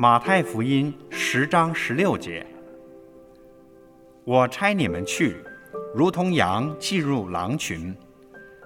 马太福音十章十六节：我差你们去，如同羊进入狼群，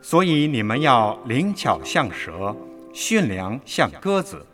所以你们要灵巧像蛇，驯良像鸽子。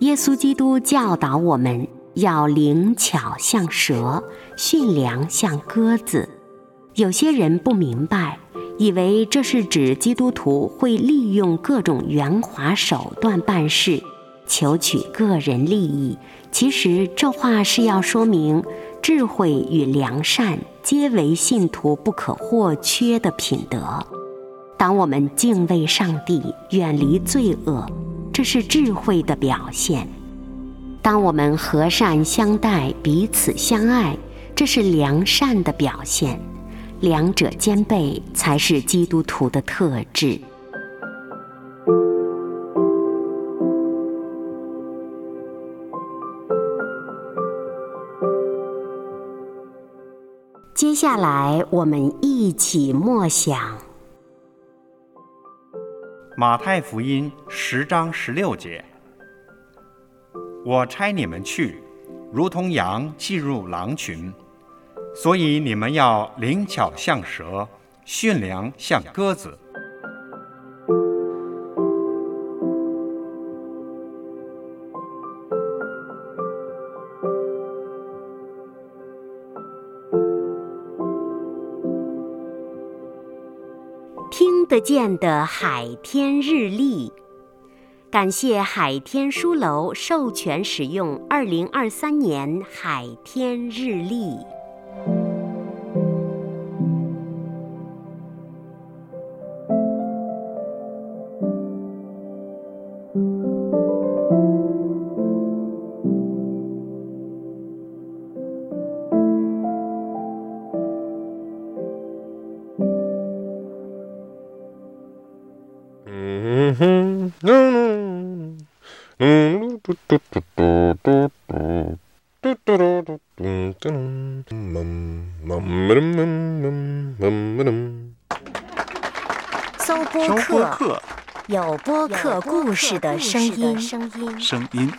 耶稣基督教导我们。要灵巧像蛇，驯良像鸽子。有些人不明白，以为这是指基督徒会利用各种圆滑手段办事，求取个人利益。其实这话是要说明，智慧与良善皆为信徒不可或缺的品德。当我们敬畏上帝，远离罪恶，这是智慧的表现。当我们和善相待、彼此相爱，这是良善的表现。两者兼备才是基督徒的特质。接下来，我们一起默想马太福音十章十六节。我差你们去，如同羊进入狼群，所以你们要灵巧像蛇，驯良像鸽子。听得见的海天日历。感谢海天书楼授权使用二零二三年海天日历。嗯哼。搜播客，有播客故事的声音。声音。